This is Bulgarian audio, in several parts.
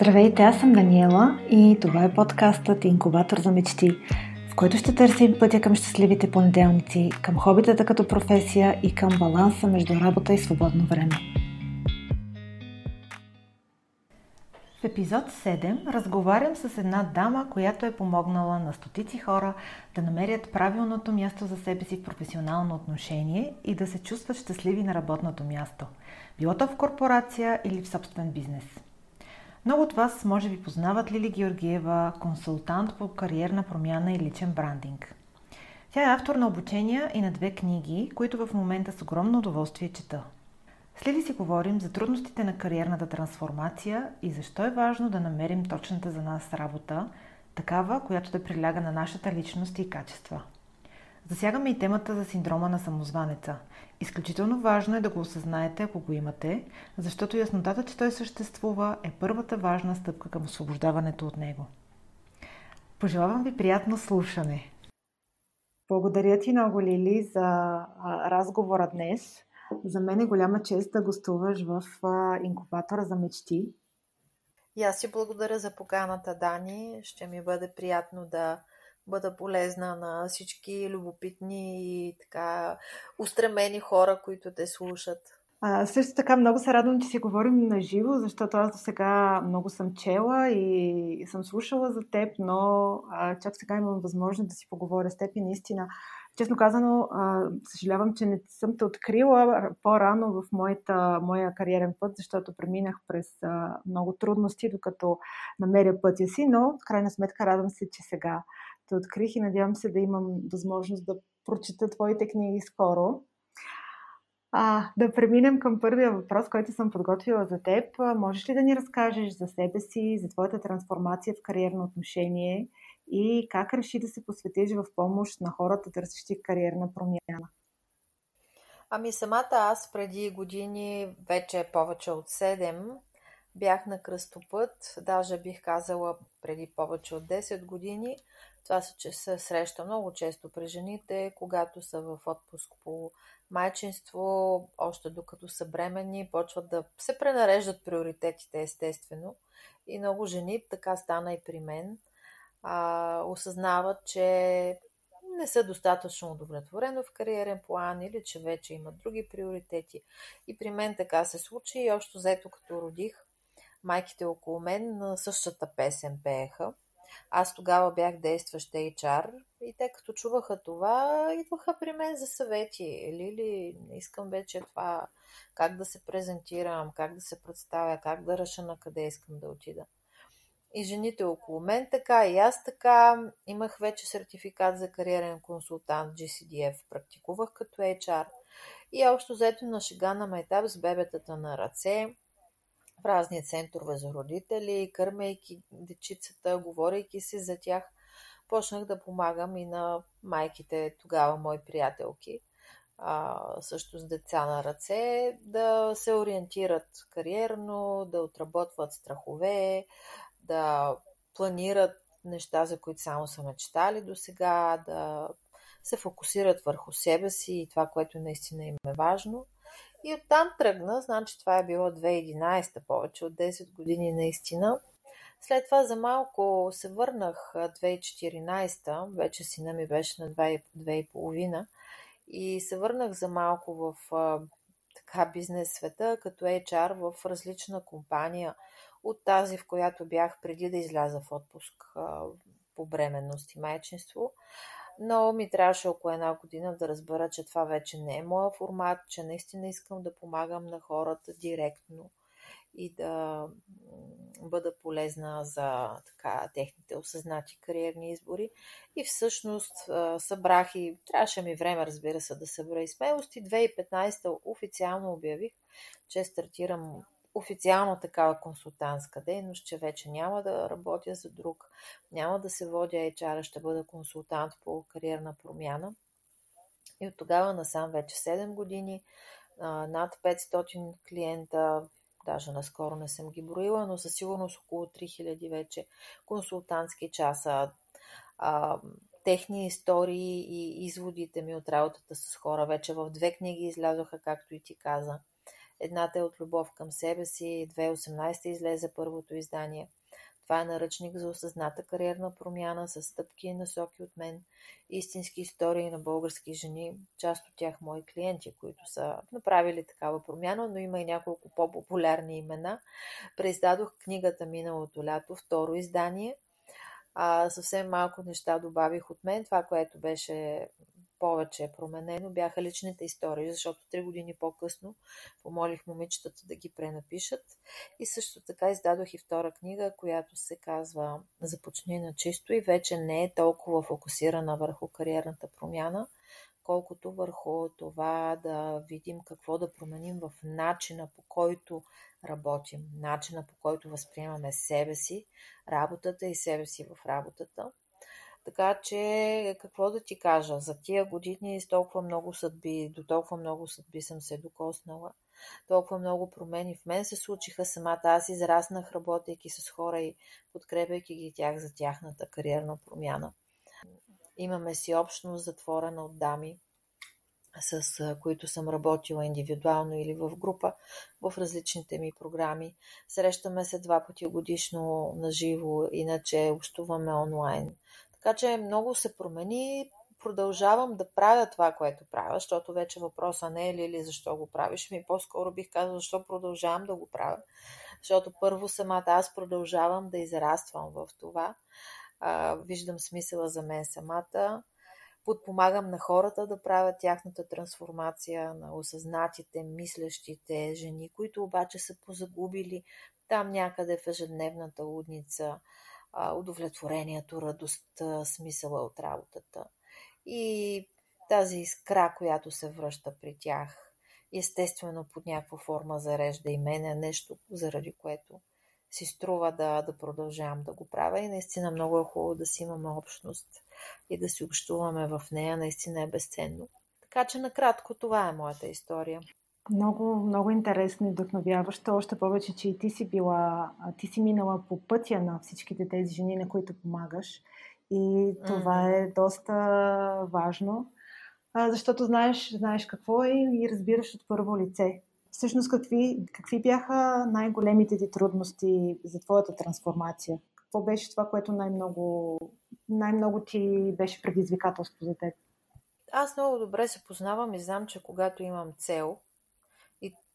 Здравейте, аз съм Даниела и това е подкастът Инкубатор за мечти, в който ще търсим пътя към щастливите понеделници, към хобитата като професия и към баланса между работа и свободно време. В епизод 7 разговарям с една дама, която е помогнала на стотици хора да намерят правилното място за себе си в професионално отношение и да се чувстват щастливи на работното място. Било то в корпорация или в собствен бизнес. Много от вас може би познават Лили Георгиева, консултант по кариерна промяна и личен брандинг. Тя е автор на обучения и на две книги, които в момента с огромно удоволствие чета. Следи си говорим за трудностите на кариерната трансформация и защо е важно да намерим точната за нас работа, такава, която да приляга на нашата личност и качества. Засягаме и темата за синдрома на самозванеца. Изключително важно е да го осъзнаете, ако го имате, защото яснотата, че той съществува, е първата важна стъпка към освобождаването от него. Пожелавам ви приятно слушане! Благодаря ти много, Лили, за разговора днес. За мен е голяма чест да гостуваш в инкубатора за мечти. И аз ти благодаря за поканата, Дани. Ще ми бъде приятно да бъда полезна на всички любопитни и така устремени хора, които те слушат. А, също така много се радвам, че си говорим на живо, защото аз до сега много съм чела и съм слушала за теб, но а, чак сега имам възможност да си поговоря с теб и наистина Честно казано, съжалявам, че не съм те открила по-рано в моята, моя кариерен път, защото преминах през много трудности, докато намеря пътя си, но в крайна сметка радвам се, че сега те открих и надявам се да имам възможност да прочета твоите книги скоро. А, да преминем към първия въпрос, който съм подготвила за теб. Можеш ли да ни разкажеш за себе си, за твоята трансформация в кариерно отношение и как реши да се посветиш в помощ на хората, търсещи кариерна промяна? Ами самата аз преди години, вече повече от 7, бях на кръстопът, даже бих казала преди повече от 10 години. Това се, се среща много често при жените, когато са в отпуск по майчинство, още докато са бремени, почват да се пренареждат приоритетите, естествено. И много жени, така стана и при мен, а, осъзнават, че не са достатъчно удовлетворено в кариерен план или че вече имат други приоритети. И при мен така се случи и още взето като родих, майките около мен на същата песен пееха. Аз тогава бях действащ HR и те като чуваха това, идваха при мен за съвети. Лили, искам вече това, как да се презентирам, как да се представя, как да реша на къде искам да отида и жените около мен така, и аз така. Имах вече сертификат за кариерен консултант GCDF, практикувах като HR и общо взето на шега на майтап с бебетата на ръце, в разни центрове за родители, кърмейки дечицата, говорейки си за тях, почнах да помагам и на майките, тогава мои приятелки, а, също с деца на ръце, да се ориентират кариерно, да отработват страхове, да планират неща, за които само са мечтали до сега, да се фокусират върху себе си и това, което наистина им е важно. И оттам тръгна, значи това е било 2011, повече от 10 години наистина. След това за малко се върнах 2014, вече сина ми беше на 2,5 и се върнах за малко в така бизнес света, като HR в различна компания – от тази, в която бях преди да изляза в отпуск по бременност и майчинство. Но ми трябваше около една година да разбера, че това вече не е моя формат, че наистина искам да помагам на хората директно и да бъда полезна за така, техните осъзнати кариерни избори. И всъщност събрах и трябваше ми време, разбира се, да събера и смелост. И 2015 официално обявих, че стартирам официално такава консултантска дейност, че вече няма да работя за друг, няма да се водя HR, ще бъда консултант по кариерна промяна. И от тогава насам вече 7 години, над 500 клиента, даже наскоро не съм ги броила, но със сигурност около 3000 вече консултантски часа, техни истории и изводите ми от работата с хора. Вече в две книги излязоха, както и ти каза Едната е от любов към себе си. 2018 излезе първото издание. Това е наръчник за осъзната кариерна промяна с стъпки и насоки от мен, истински истории на български жени, част от тях мои клиенти, които са направили такава промяна, но има и няколко по-популярни имена. Преиздадох книгата миналото лято, второ издание. А, съвсем малко неща добавих от мен. Това, което беше повече е променено, бяха личните истории, защото три години по-късно помолих момичетата да ги пренапишат. И също така издадох и втора книга, която се казва Започни на чисто и вече не е толкова фокусирана върху кариерната промяна, колкото върху това да видим какво да променим в начина по който работим, начина по който възприемаме себе си, работата и себе си в работата. Така че, какво да ти кажа, за тия години с толкова много съдби, до толкова много съдби съм се докоснала, толкова много промени в мен се случиха самата. Аз израснах, работейки с хора и подкрепяйки ги тях за тяхната кариерна промяна. Имаме си общност, затворена от дами, с които съм работила индивидуално или в група в различните ми програми. Срещаме се два пъти годишно на живо, иначе общуваме онлайн. Така че много се промени. Продължавам да правя това, което правя, защото вече въпроса не е ли или защо го правиш, ми по-скоро бих казал защо продължавам да го правя. Защото първо самата аз продължавам да израствам в това. А, виждам смисъла за мен самата. Подпомагам на хората да правят тяхната трансформация, на осъзнатите, мислещите жени, които обаче са позагубили там някъде в ежедневната лудница удовлетворението, радостта, смисъла от работата. И тази искра, която се връща при тях, естествено под някаква форма зарежда и мене нещо, заради което си струва да, да продължавам да го правя и наистина много е хубаво да си имаме общност и да си общуваме в нея, наистина е безценно. Така че накратко това е моята история. Много, много интересно и вдъхновяващо. Още повече, че и ти си била, ти си минала по пътя на всичките тези жени, на които помагаш. И това mm-hmm. е доста важно, защото знаеш, знаеш какво е и разбираш от първо лице. Всъщност, какви, какви бяха най-големите ти трудности за твоята трансформация? Какво беше това, което най-много, най-много ти беше предизвикателство за теб? Аз много добре се познавам и знам, че когато имам цел,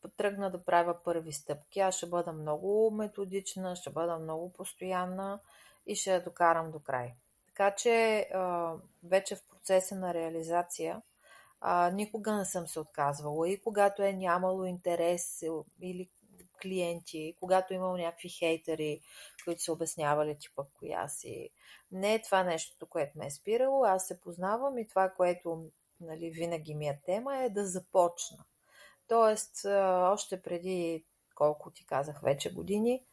тръгна да правя първи стъпки. Аз ще бъда много методична, ще бъда много постоянна и ще я докарам до край. Така че вече в процеса на реализация никога не съм се отказвала и когато е нямало интерес или клиенти, когато е имал някакви хейтери, които се обяснявали типа коя си. Не е това нещо, което ме е спирало. Аз се познавам и това, което нали, винаги ми е тема е да започна. Тоест, още преди, колко ти казах вече години,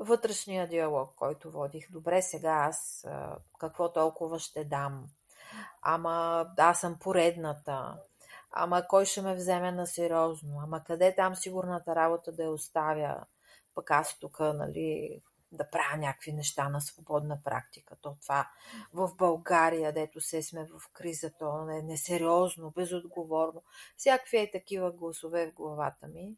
вътрешния диалог, който водих. Добре, сега аз какво толкова ще дам? Ама аз съм поредната. Ама кой ще ме вземе на сериозно? Ама къде там сигурната работа да я оставя? Пък аз тук, нали, да правя някакви неща на свободна практика. То това в България, дето се сме в криза, то е несериозно, безотговорно. Всякакви е такива гласове в главата ми,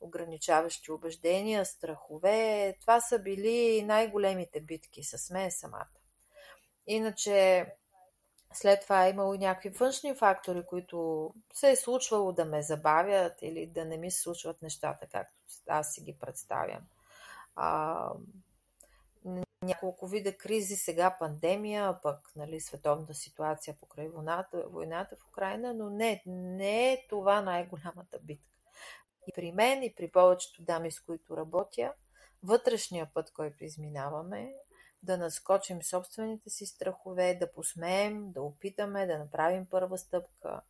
ограничаващи убеждения, страхове. Това са били най-големите битки с мен самата. Иначе след това е имало някакви външни фактори, които се е случвало да ме забавят или да не ми се случват нещата, както аз си ги представям. А, няколко вида кризи, сега пандемия, пък нали, световната ситуация покрай войната, войната в Украина, но не, не е това най-голямата битка. И при мен, и при повечето дами, с които работя, вътрешния път, който изминаваме, да наскочим собствените си страхове, да посмеем, да опитаме, да направим първа стъпка.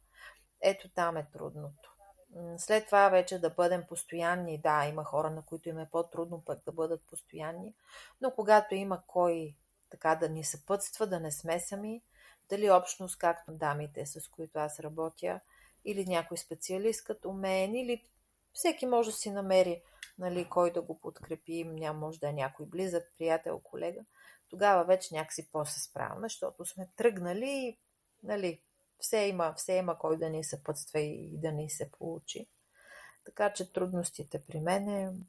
Ето там е трудното. След това вече да бъдем постоянни, да, има хора, на които им е по-трудно пък да бъдат постоянни, но когато има кой така да ни съпътства, да не сме сами, дали общност, както дамите, с които аз работя, или някой специалист като мен, или всеки може да си намери нали, кой да го подкрепи, няма може да е някой близък, приятел, колега, тогава вече някакси по-се справяме, защото сме тръгнали, нали, все има, все има кой да ни съпътства и да ни се получи. Така че трудностите при мен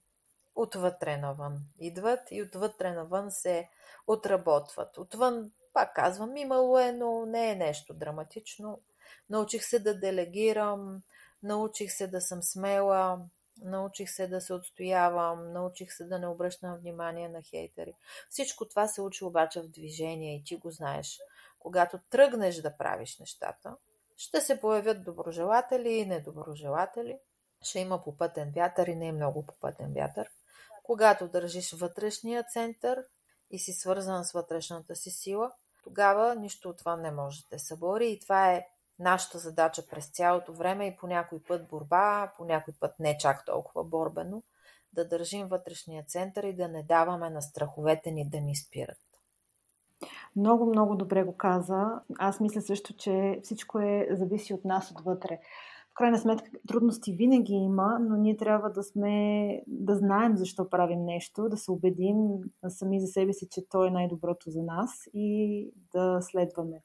отвътре навън идват и отвътре навън се отработват. Отвън, пак казвам, имало е, но не е нещо драматично. Научих се да делегирам, научих се да съм смела, научих се да се отстоявам, научих се да не обръщам внимание на хейтери. Всичко това се учи обаче в движение и ти го знаеш. Когато тръгнеш да правиш нещата, ще се появят доброжелатели и недоброжелатели. Ще има попътен вятър и не е много попътен вятър. Когато държиш вътрешния център и си свързан с вътрешната си сила, тогава нищо от това не може да те събори и това е нашата задача през цялото време и по някой път борба, по някой път не чак толкова борбено, да държим вътрешния център и да не даваме на страховете ни да ни спират. Много, много добре го каза. Аз мисля също, че всичко е зависи от нас отвътре. В крайна сметка трудности винаги има, но ние трябва да сме, да знаем защо правим нещо, да се убедим сами за себе си, че то е най-доброто за нас и да следваме.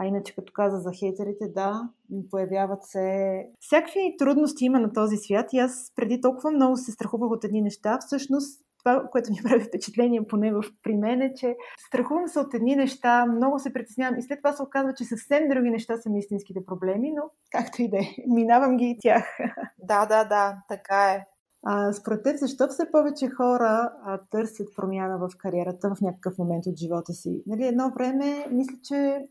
А иначе, като каза за хейтерите, да, появяват се... Всякакви трудности има на този свят и аз преди толкова много се страхувах от едни неща. Всъщност, това, което ми прави впечатление, поне в, при мен, е, че страхувам се от едни неща, много се притеснявам и след това се оказва, че съвсем други неща са истинските проблеми, но както и да е, минавам ги и тях. Да, да, да, така е. А, според теб, защо все повече хора а, търсят промяна в кариерата в някакъв момент от живота си? Нали, едно време, мисля, че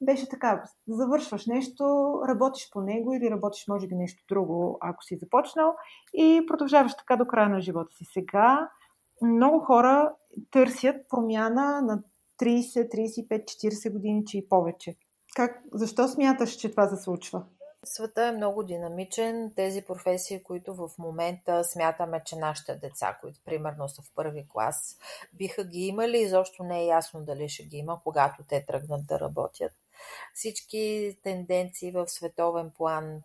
беше така, завършваш нещо, работиш по него или работиш може би нещо друго, ако си започнал и продължаваш така до края на живота си. Сега много хора търсят промяна на 30, 35, 40 години, че и повече. Как, защо смяташ, че това се случва? Света е много динамичен. Тези професии, които в момента смятаме, че нашите деца, които примерно са в първи клас, биха ги имали, изобщо не е ясно дали ще ги има, когато те тръгнат да работят. Всички тенденции в световен план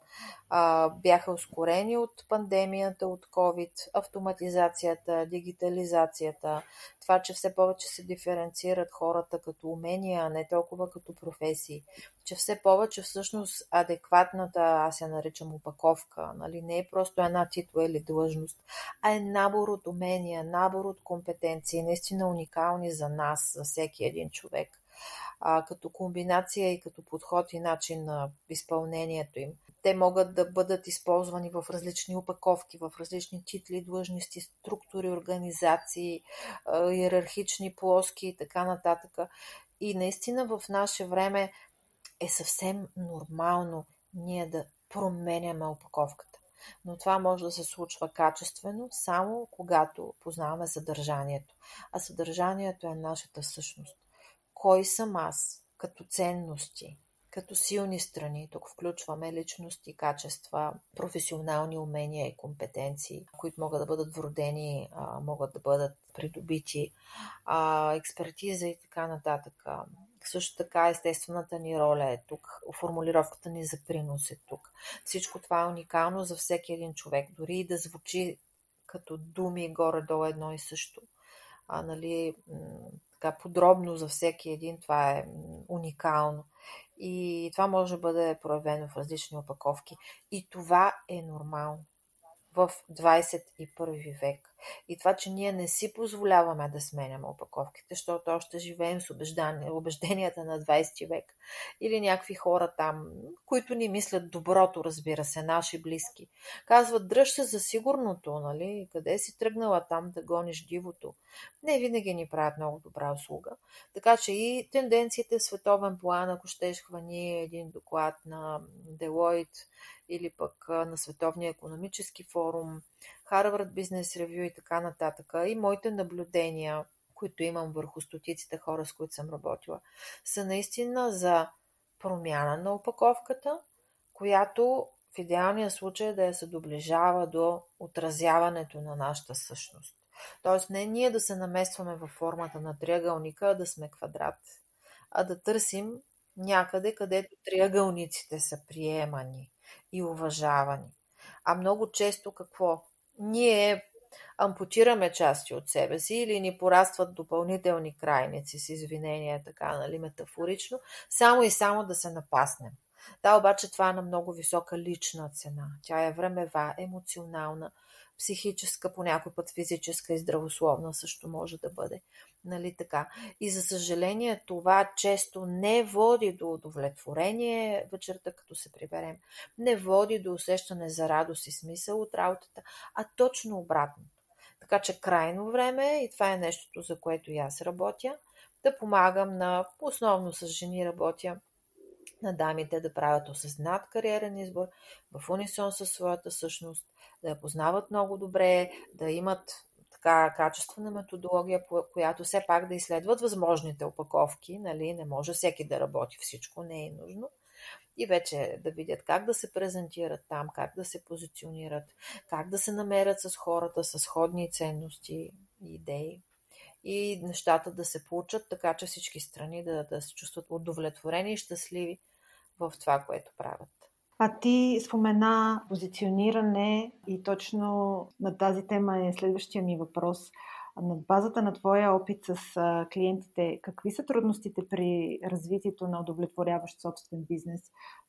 а, бяха ускорени от пандемията, от COVID, автоматизацията, дигитализацията, това, че все повече се диференцират хората като умения, а не толкова като професии, че все повече всъщност адекватната, аз я наричам упаковка, нали, не е просто една титла или длъжност, а е набор от умения, набор от компетенции, наистина уникални за нас, за всеки един човек а, като комбинация и като подход и начин на изпълнението им. Те могат да бъдат използвани в различни упаковки, в различни титли, длъжности, структури, организации, иерархични плоски и така нататък. И наистина в наше време е съвсем нормално ние да променяме опаковката. Но това може да се случва качествено само когато познаваме съдържанието. А съдържанието е нашата същност кой съм аз като ценности, като силни страни. Тук включваме личности, качества, професионални умения и компетенции, които могат да бъдат вродени, могат да бъдат придобити, експертиза и така нататък. Също така естествената ни роля е тук, формулировката ни за принос е тук. Всичко това е уникално за всеки един човек, дори и да звучи като думи горе-долу едно и също. А, нали, така подробно за всеки един, това е уникално. И това може да бъде проявено в различни опаковки. И това е нормално в 21 век. И това, че ние не си позволяваме да сменяме опаковките, защото още живеем с убежденията на 20 век. Или някакви хора там, които ни мислят доброто, разбира се, наши близки. Казват, дръж се за сигурното, нали? Къде си тръгнала там да гониш дивото? Не винаги ни правят много добра услуга. Така че и тенденциите в световен план, ако щеш хвани един доклад на Делойт, или пък на Световния економически форум, Harvard Business Review и така нататък. И моите наблюдения, които имам върху стотиците хора, с които съм работила, са наистина за промяна на опаковката, която в идеалния случай да я се доближава до отразяването на нашата същност. Тоест не ние да се наместваме във формата на триъгълника, а да сме квадрат, а да търсим някъде, където триъгълниците са приемани и уважавани. А много често какво? Ние ампутираме части от себе си или ни порастват допълнителни крайници с извинения, така, нали, метафорично, само и само да се напаснем. Да, обаче това е на много висока лична цена. Тя е времева, емоционална, психическа, по някой път физическа и здравословна също може да бъде. Нали така? И за съжаление това често не води до удовлетворение вечерта, като се приберем. Не води до усещане за радост и смисъл от работата, а точно обратно. Така че крайно време, и това е нещото, за което и аз работя, да помагам на, основно с жени работя, на дамите да правят осъзнат кариерен избор в унисон със своята същност, да я познават много добре, да имат така качествена методология, по която все пак да изследват възможните опаковки, нали, не може всеки да работи всичко, не е нужно. И вече да видят как да се презентират там, как да се позиционират, как да се намерят с хората с сходни ценности и идеи и нещата да се получат така, че всички страни да, да се чувстват удовлетворени и щастливи в това, което правят. А ти спомена позициониране и точно на тази тема е следващия ми въпрос. На базата на твоя опит с клиентите, какви са трудностите при развитието на удовлетворяващ собствен бизнес?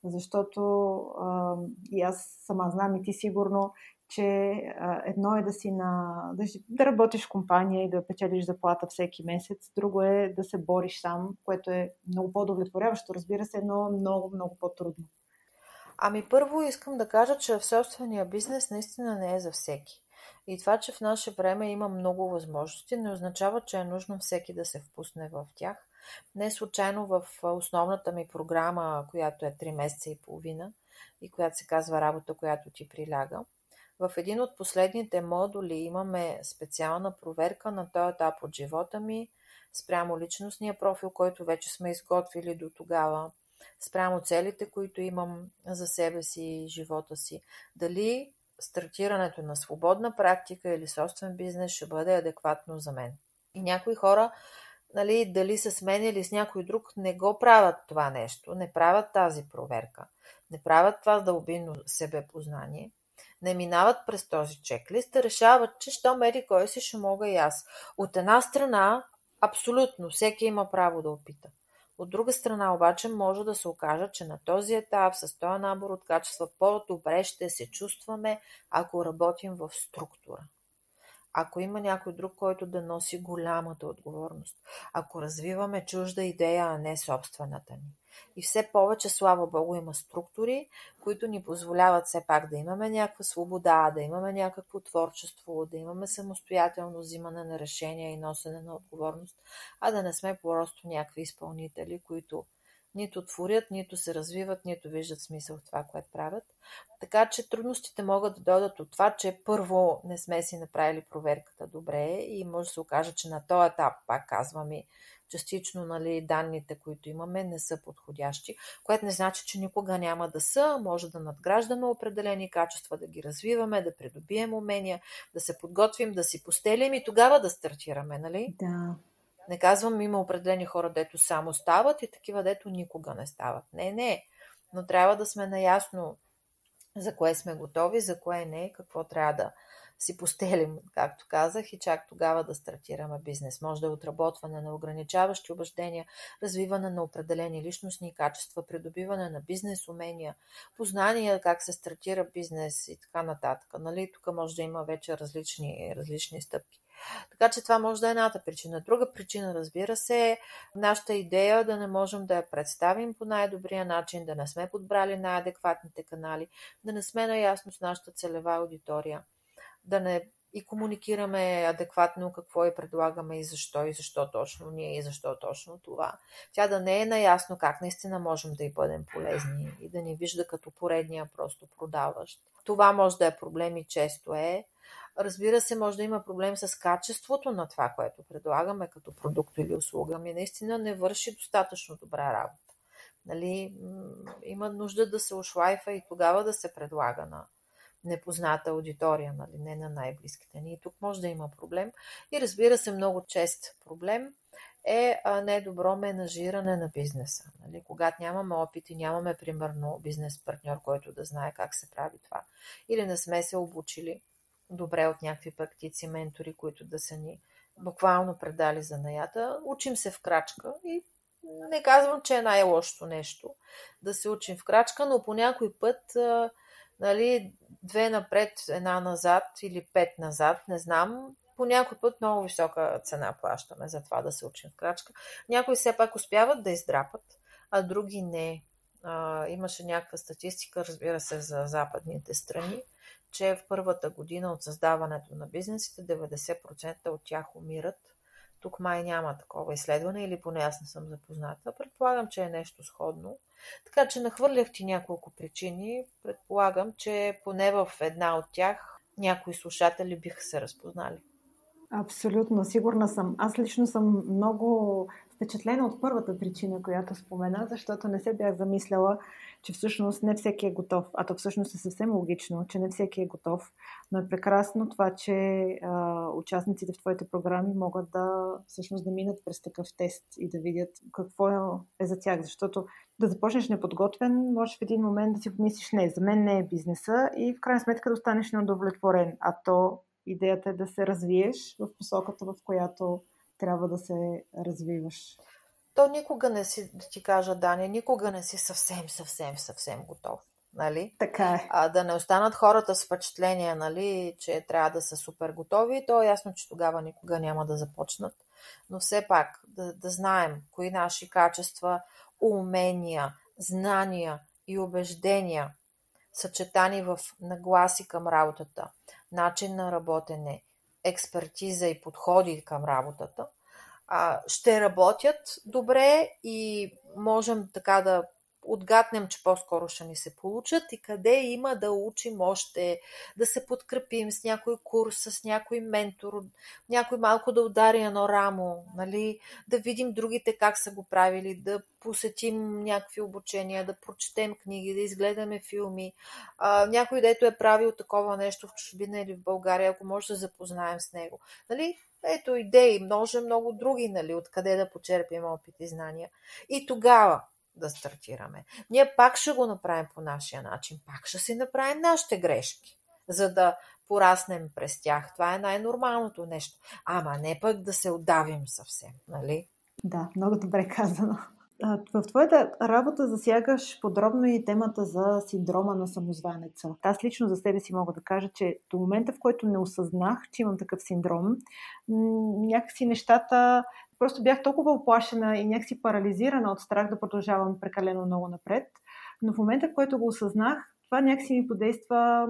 Защото а, и аз сама знам и ти сигурно, че а, едно е да си на. Да, да работиш в компания и да печелиш заплата всеки месец, друго е да се бориш сам, което е много по-удовлетворяващо, разбира се, но много, много по-трудно. Ами първо искам да кажа, че в собствения бизнес наистина не е за всеки. И това, че в наше време има много възможности, не означава, че е нужно всеки да се впусне в тях. Не случайно в основната ми програма, която е 3 месеца и половина и която се казва работа, която ти приляга, в един от последните модули имаме специална проверка на този етап от живота ми, спрямо личностния профил, който вече сме изготвили до тогава, спрямо целите, които имам за себе си и живота си. Дали стартирането на свободна практика или собствен бизнес ще бъде адекватно за мен. И някои хора, нали, дали с мен или с някой друг, не го правят това нещо, не правят тази проверка, не правят това дълбинно себепознание не минават през този чеклист, решават, че що мери кой си ще мога и аз. От една страна, абсолютно, всеки има право да опита. От друга страна обаче може да се окаже, че на този етап с този набор от качества по-добре ще се чувстваме, ако работим в структура. Ако има някой друг, който да носи голямата отговорност. Ако развиваме чужда идея, а не собствената ни. И все повече, слава Богу, има структури, които ни позволяват все пак да имаме някаква свобода, да имаме някакво творчество, да имаме самостоятелно взимане на решения и носене на отговорност, а да не сме просто някакви изпълнители, които нито творят, нито се развиват, нито виждат смисъл в това, което правят. Така че трудностите могат да дойдат от това, че първо не сме си направили проверката добре и може да се окаже, че на този етап, пак казвам и частично нали, данните, които имаме, не са подходящи, което не значи, че никога няма да са. Може да надграждаме определени качества, да ги развиваме, да придобием умения, да се подготвим, да си постелим и тогава да стартираме, нали? Да. Не казвам, има определени хора, дето само стават и такива, дето никога не стават. Не, не. Но трябва да сме наясно за кое сме готови, за кое не, какво трябва да си постелим, както казах, и чак тогава да стартираме бизнес. Може да е отработване на ограничаващи убеждения, развиване на определени личностни качества, придобиване на бизнес умения, познания как се стартира бизнес и така нататък. Нали? Тук може да има вече различни, различни стъпки. Така че това може да е едната причина. Друга причина, разбира се, е нашата идея да не можем да я представим по най-добрия начин, да не сме подбрали най-адекватните канали, да не сме наясно с нашата целева аудитория да не и комуникираме адекватно какво и предлагаме и защо, и защо точно ние, и защо точно това. Тя да не е наясно как наистина можем да й бъдем полезни и да ни вижда като поредния просто продаващ. Това може да е проблем и често е. Разбира се, може да има проблем с качеството на това, което предлагаме като продукт или услуга. Ми наистина не върши достатъчно добра работа. Нали, има нужда да се ошлайфа и тогава да се предлага на, непозната аудитория, нали, не на най-близките ни. И тук може да има проблем. И разбира се, много чест проблем е недобро менажиране на бизнеса. Нали? Когато нямаме опит и нямаме, примерно, бизнес партньор, който да знае как се прави това. Или не сме се обучили добре от някакви практици, ментори, които да са ни буквално предали занаята. Учим се в крачка и не казвам, че е най-лошото нещо да се учим в крачка, но по някой път нали, две напред, една назад или пет назад, не знам, по някой път много висока цена плащаме за това да се учим в крачка. Някои все пак успяват да издрапат, а други не. А, имаше някаква статистика, разбира се, за западните страни, че в първата година от създаването на бизнесите 90% от тях умират. Тук май няма такова изследване или поне аз не съм запозната. Предполагам, че е нещо сходно. Така че нахвърлях ти няколко причини. Предполагам, че поне в една от тях някои слушатели биха се разпознали. Абсолютно, сигурна съм. Аз лично съм много впечатлена от първата причина, която спомена, защото не се бях замисляла, че всъщност не всеки е готов. А то всъщност е съвсем логично, че не всеки е готов. Но е прекрасно това, че а, участниците в твоите програми могат да всъщност да минат през такъв тест и да видят какво е за тях. Защото да започнеш неподготвен, можеш в един момент да си помислиш, не, за мен не е бизнеса и в крайна сметка да останеш неудовлетворен. А то идеята е да се развиеш в посоката, в която трябва да се развиваш. То никога не си, да ти кажа, Дани, никога не си съвсем, съвсем, съвсем готов. Нали? Така е. А, да не останат хората с впечатление, нали, че трябва да са супер готови, то е ясно, че тогава никога няма да започнат. Но все пак да, да знаем кои наши качества, умения, знания и убеждения, съчетани в нагласи към работата, начин на работене, експертиза и подходи към работата, ще работят добре и можем така да отгаднем, че по-скоро ще ни се получат и къде има да учим още, да се подкрепим с някой курс, с някой ментор, някой малко да удари едно рамо, нали? да видим другите как са го правили, да посетим някакви обучения, да прочетем книги, да изгледаме филми. А, някой, дето е правил такова нещо в чужбина или в България, ако може да запознаем с него. Нали? Ето идеи, може много други, нали, откъде да почерпим опит и знания. И тогава да стартираме. Ние пак ще го направим по нашия начин, пак ще си направим нашите грешки, за да пораснем през тях. Това е най-нормалното нещо. Ама не пък да се отдавим съвсем, нали? Да, много добре казано. В твоята работа засягаш подробно и темата за синдрома на самозванеца. Аз лично за себе си мога да кажа, че до момента, в който не осъзнах, че имам такъв синдром, някакси нещата просто бях толкова оплашена и някакси парализирана от страх да продължавам прекалено много напред. Но в момента, в който го осъзнах, това някакси ми подейства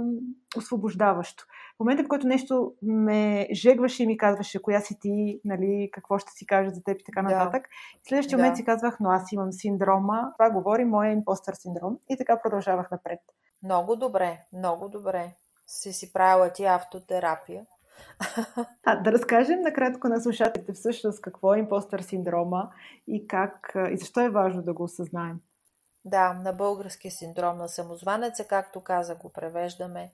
освобождаващо. В момента, в който нещо ме жегваше и ми казваше коя си ти, нали, какво ще си кажа за теб и така нататък, да. в следващия да. момент си казвах, но аз имам синдрома, това говори моя импостър синдром и така продължавах напред. Много добре, много добре. Си си правила ти автотерапия. А, да разкажем накратко на слушателите всъщност какво е импостър синдрома и как и защо е важно да го осъзнаем. Да, на български синдром на самозванеца, както каза, го превеждаме.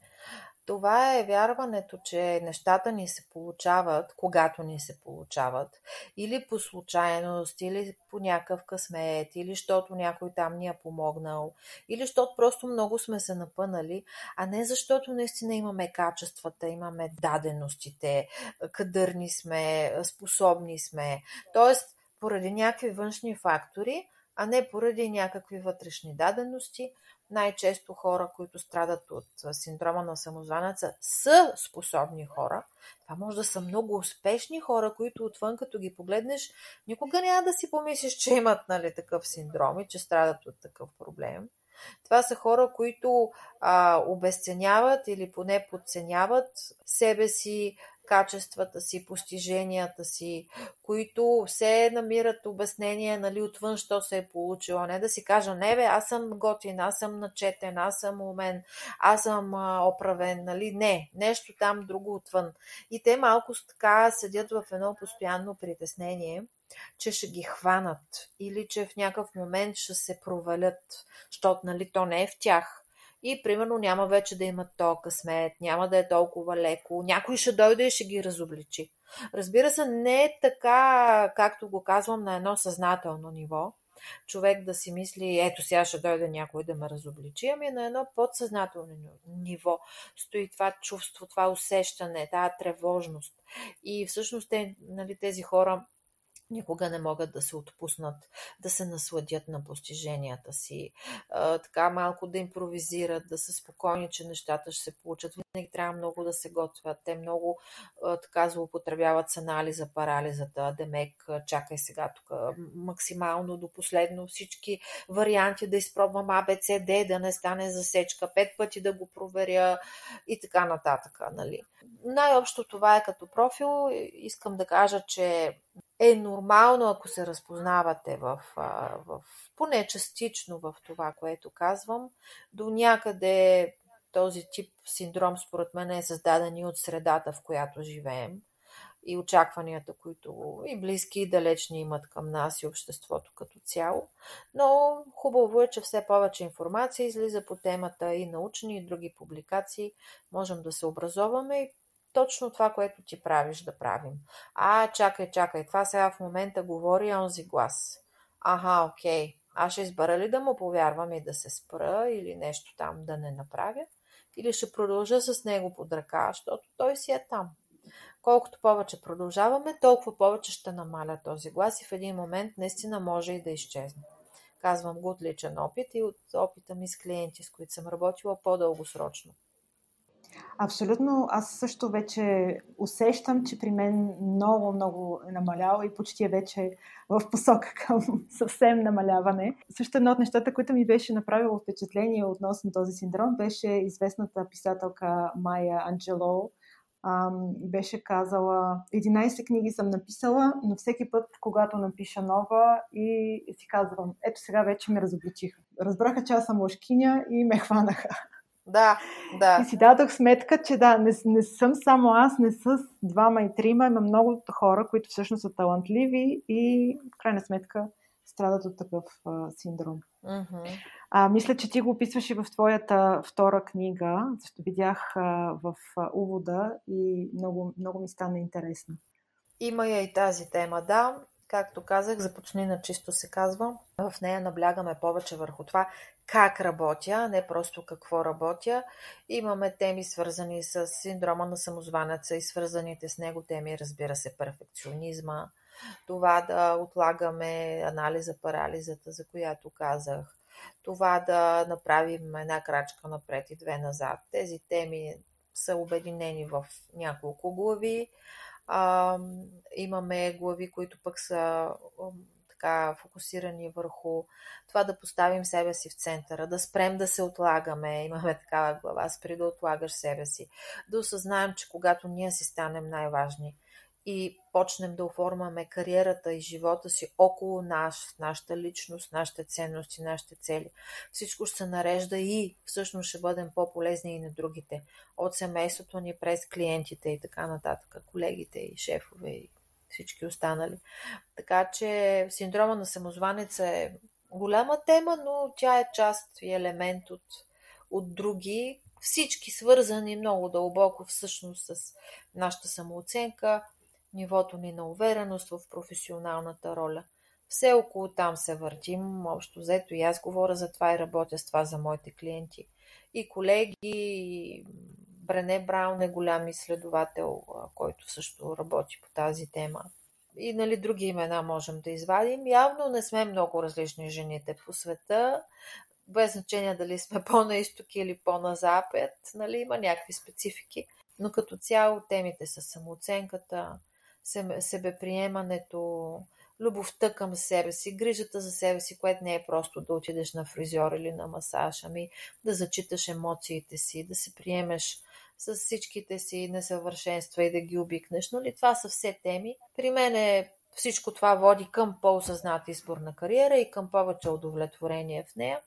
Това е вярването, че нещата ни се получават, когато ни се получават, или по случайност, или по някакъв късмет, или защото някой там ни е помогнал, или защото просто много сме се напънали, а не защото наистина имаме качествата, имаме даденостите, кадърни сме, способни сме. Тоест, поради някакви външни фактори, а не поради някакви вътрешни дадености. Най-често хора, които страдат от синдрома на самозванеца, са способни хора. Това може да са много успешни хора, които отвън, като ги погледнеш, никога няма да си помислиш, че имат нали, такъв синдром и че страдат от такъв проблем. Това са хора, които а, обесценяват или поне подценяват себе си, качествата си, постиженията си, които все намират обяснение нали, отвън, що се е получило. Не да си кажа, не бе, аз съм готин, аз съм начетен, аз съм умен, аз съм а, оправен. Нали? Не, нещо там друго отвън. И те малко така седят в едно постоянно притеснение, че ще ги хванат или че в някакъв момент ще се провалят, защото нали, то не е в тях и примерно няма вече да имат то късмет, няма да е толкова леко, някой ще дойде и ще ги разобличи. Разбира се, не е така, както го казвам, на едно съзнателно ниво. Човек да си мисли, ето сега ще дойде някой да ме разобличи, ами на едно подсъзнателно ниво стои това чувство, това усещане, тази тревожност. И всъщност те, нали, тези хора никога не могат да се отпуснат, да се насладят на постиженията си, а, така малко да импровизират, да са спокойни, че нещата ще се получат. Винаги трябва много да се готвят. Те много а, така злоупотребяват с анализа, парализата, демек, чакай сега тук максимално до последно всички варианти да изпробвам Д, да не стане засечка, пет пъти да го проверя и така нататък. Нали. Най-общо това е като профил. Искам да кажа, че е нормално, ако се разпознавате в, в поне частично в това, което казвам. До някъде този тип синдром, според мен, е създаден и от средата, в която живеем и очакванията, които и близки, и далечни имат към нас и обществото като цяло. Но хубаво е, че все повече информация излиза по темата и научни, и други публикации. Можем да се образоваме и точно това, което ти правиш да правим. А, чакай, чакай, това сега в момента говори онзи глас. Аха, окей. Аз ще избера ли да му повярвам и да се спра или нещо там да не направя? Или ще продължа с него под ръка, защото той си е там. Колкото повече продължаваме, толкова повече ще намаля този глас и в един момент наистина може и да изчезне. Казвам го от личен опит и от опита ми с клиенти, с които съм работила по-дългосрочно. Абсолютно. Аз също вече усещам, че при мен много, много е намаляло и почти е вече в посока към съвсем намаляване. Също едно от нещата, които ми беше направило впечатление относно този синдром, беше известната писателка Майя Анджело, беше казала 11 книги съм написала, но всеки път, когато напиша нова и си казвам, ето сега вече ме разобличиха. Разбраха, че аз съм лъжкиня и ме хванаха. Да, да. И си дадох сметка, че да, не, не съм само аз, не с двама и трима, има много хора, които всъщност са талантливи и в крайна сметка страдат от такъв а, синдром. Mm-hmm. А, мисля, че ти го описваш и в твоята втора книга, защото видях а, в а, увода и много, много ми стана интересно. Има я и тази тема, да. Както казах, започни на чисто се казва. В нея наблягаме повече върху това как работя, не просто какво работя. Имаме теми свързани с синдрома на самозванеца и свързаните с него теми, разбира се, перфекционизма, това да отлагаме анализа, парализата, за която казах, това да направим една крачка напред и две назад. Тези теми са обединени в няколко глави. А, имаме глави, които пък са така фокусирани върху това да поставим себе си в центъра, да спрем да се отлагаме. Имаме такава глава, спри да отлагаш себе си. Да осъзнаем, че когато ние си станем най-важни, и почнем да оформяме кариерата и живота си около нас, нашата личност, нашите ценности, нашите цели. Всичко ще се нарежда и всъщност ще бъдем по-полезни и на другите. От семейството ни през клиентите и така нататък, колегите и шефове и всички останали. Така че синдрома на самозванеца е голяма тема, но тя е част и елемент от, от други, всички свързани много дълбоко всъщност с нашата самооценка, нивото ни на увереност в професионалната роля. Все около там се въртим, общо взето и аз говоря за това и работя с това за моите клиенти. И колеги, и Брене Браун е голям изследовател, който също работи по тази тема. И нали, други имена можем да извадим. Явно не сме много различни жените по света, без значение дали сме по-на изток или по-на запад, нали, има някакви специфики. Но като цяло темите са самооценката, себеприемането, любовта към себе си, грижата за себе си, което не е просто да отидеш на фризьор или на масаж, ами да зачиташ емоциите си, да се приемеш с всичките си несъвършенства и да ги обикнеш. Но ли това са все теми? При мен е всичко това води към по-осъзнат избор на кариера и към повече удовлетворение в нея.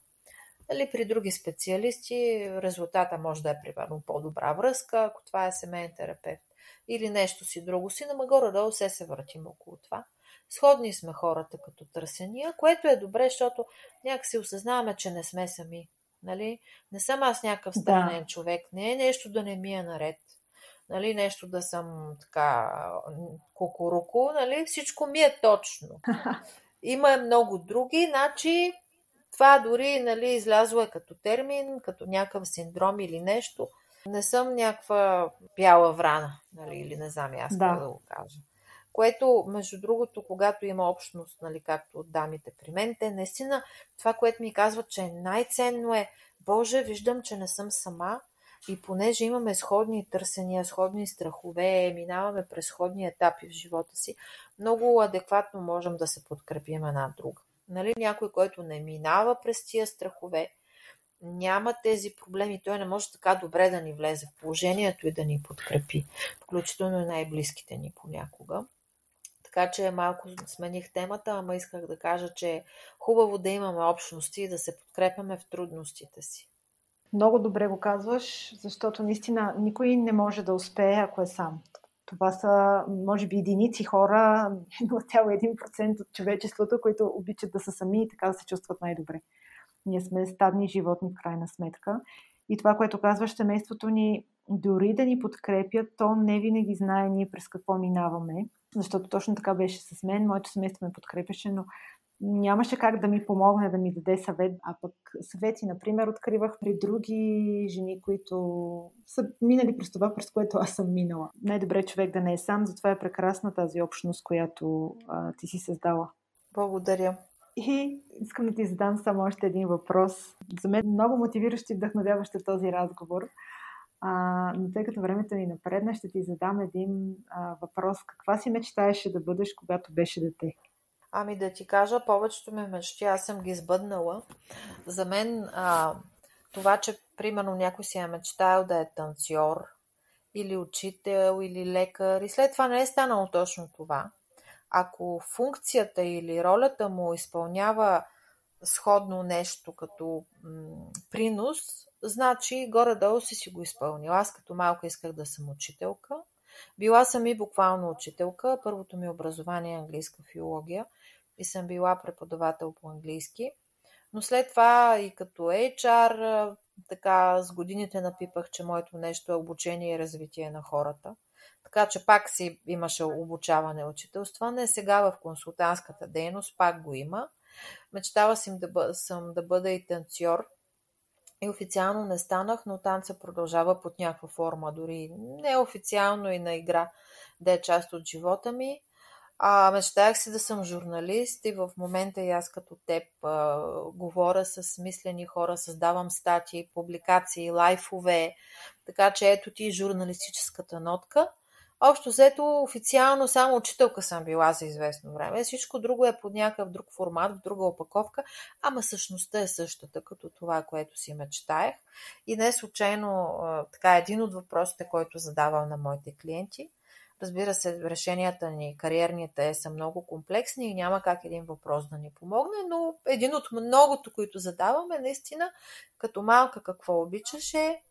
Нали, при други специалисти резултата може да е примерно по-добра връзка, ако това е семейен терапевт или нещо си друго си, но горе-долу се се въртим около това. Сходни сме хората като търсения, което е добре, защото някакси осъзнаваме, че не сме сами. Нали? Не съм аз някакъв странен да. човек. Не е нещо да не ми е наред. Нали? Нещо да съм така кукуруку. Нали? Всичко ми е точно. Има много други, значи това дори нали, излязло е като термин, като някакъв синдром или нещо – не съм някаква бяла врана, нали, или не знам аз да. да го кажа. Което, между другото, когато има общност, нали, както от дамите при мен, те наистина това, което ми казват, че най-ценно е Боже, виждам, че не съм сама и понеже имаме сходни търсения, сходни страхове, минаваме през сходни етапи в живота си, много адекватно можем да се подкрепим една друга. Нали, някой, който не минава през тия страхове, няма тези проблеми, той не може така добре да ни влезе в положението и да ни подкрепи, включително и най-близките ни понякога. Така че малко смених темата, ама исках да кажа, че е хубаво да имаме общности и да се подкрепяме в трудностите си. Много добре го казваш, защото наистина никой не може да успее, ако е сам. Това са, може би, единици хора, 0,1% от човечеството, които обичат да са сами и така да се чувстват най-добре. Ние сме стадни животни в крайна сметка. И това, което казваш, семейството ни, дори да ни подкрепят, то не винаги знае ние през какво минаваме. Защото точно така беше с мен. Моето семейство ме подкрепяше, но нямаше как да ми помогне да ми даде съвет. А пък съвети, например, откривах при други жени, които са минали през това, през което аз съм минала. Най-добре човек да не е сам, затова е прекрасна тази общност, която а, ти си създала. Благодаря. И искам да ти задам само още един въпрос. За мен много мотивиращи и вдъхновяващ е този разговор. А, но тъй като времето ни напредна, ще ти задам един а, въпрос. Каква си мечтаеше да бъдеш, когато беше дете? Ами да ти кажа, повечето ми мечти, аз съм ги сбъднала. За мен а, това, че примерно някой си е мечтаял да е танцор, или учител, или лекар, и след това не е станало точно това. Ако функцията или ролята му изпълнява сходно нещо като м- принос, значи горе-долу си си го изпълнил. Аз като малко исках да съм учителка. Била съм и буквално учителка. Първото ми образование е английска филология и съм била преподавател по английски. Но след това и като HR, така с годините напипах, че моето нещо е обучение и развитие на хората. Така че пак си имаше обучаване учителстване. Сега в консултантската дейност пак го има. Мечтава съм да, бъда и танцор. И официално не станах, но танца продължава под някаква форма, дори неофициално и на игра, да е част от живота ми. А, мечтаях си да съм журналист и в момента и аз като теб а, говоря с смислени хора, създавам статии, публикации, лайфове, така че ето ти журналистическата нотка. Общо взето, официално само учителка съм била за известно време. Всичко друго е под някакъв друг формат, в друга опаковка, ама същността е същата, като това, което си мечтаех. И не случайно, така, един от въпросите, който задавам на моите клиенти, Разбира се, решенията ни, кариерните са много комплексни и няма как един въпрос да ни помогне, но един от многото, които задаваме, наистина, като малка какво обичаше,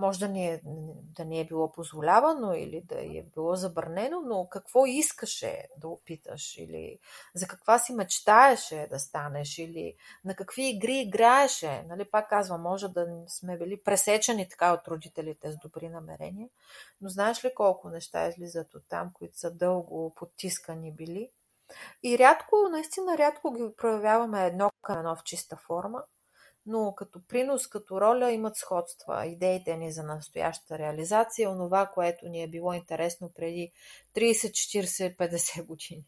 може да ни, е, да ни е било позволявано или да е било забранено, но какво искаше да опиташ или за каква си мечтаеше да станеш или на какви игри играеше. Нали, пак казвам, може да сме били пресечени така от родителите с добри намерения, но знаеш ли колко неща излизат от там, които са дълго потискани били? И рядко, наистина рядко ги проявяваме едно към едно в чиста форма, но като принос, като роля имат сходства. Идеите ни за настоящата реализация, онова, което ни е било интересно преди 30, 40, 50 години.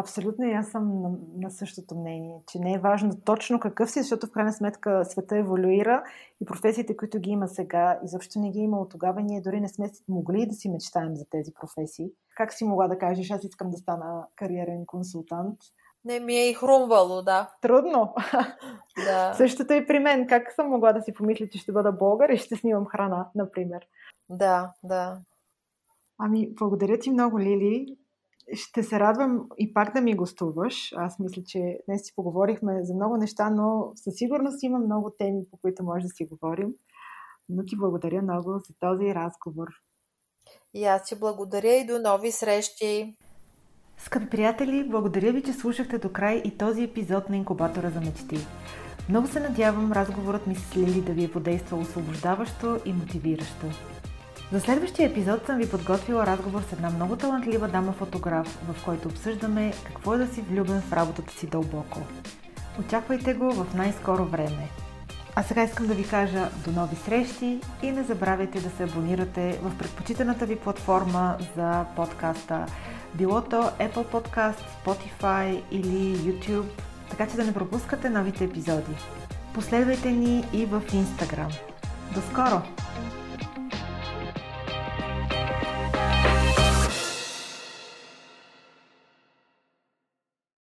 Абсолютно и аз съм на, на същото мнение, че не е важно точно какъв си, защото в крайна сметка света еволюира и професиите, които ги има сега, изобщо не ги е имало тогава. Ние дори не сме могли да си мечтаем за тези професии. Как си могла да кажеш, аз искам да стана кариерен консултант? Не ми е и хрумвало, да. Трудно. Да. Същото и при мен. Как съм могла да си помисля, че ще бъда българ и ще снимам храна, например? Да, да. Ами, благодаря ти много, Лили. Ще се радвам и пак да ми гостуваш. Аз мисля, че днес си поговорихме за много неща, но със сигурност има много теми, по които може да си говорим. Но ти благодаря много за този разговор. И аз ти благодаря и до нови срещи. Скъпи приятели, благодаря ви, че слушахте до край и този епизод на Инкубатора за мечти. Много се надявам разговорът ми с Лили да ви е подействал освобождаващо и мотивиращо. За следващия епизод съм ви подготвила разговор с една много талантлива дама фотограф, в който обсъждаме какво е да си влюбен в работата си дълбоко. Очаквайте го в най-скоро време. А сега искам да ви кажа до нови срещи и не забравяйте да се абонирате в предпочитаната ви платформа за подкаста било то Apple Podcast, Spotify или YouTube, така че да не пропускате новите епизоди. Последвайте ни и в Instagram. До скоро!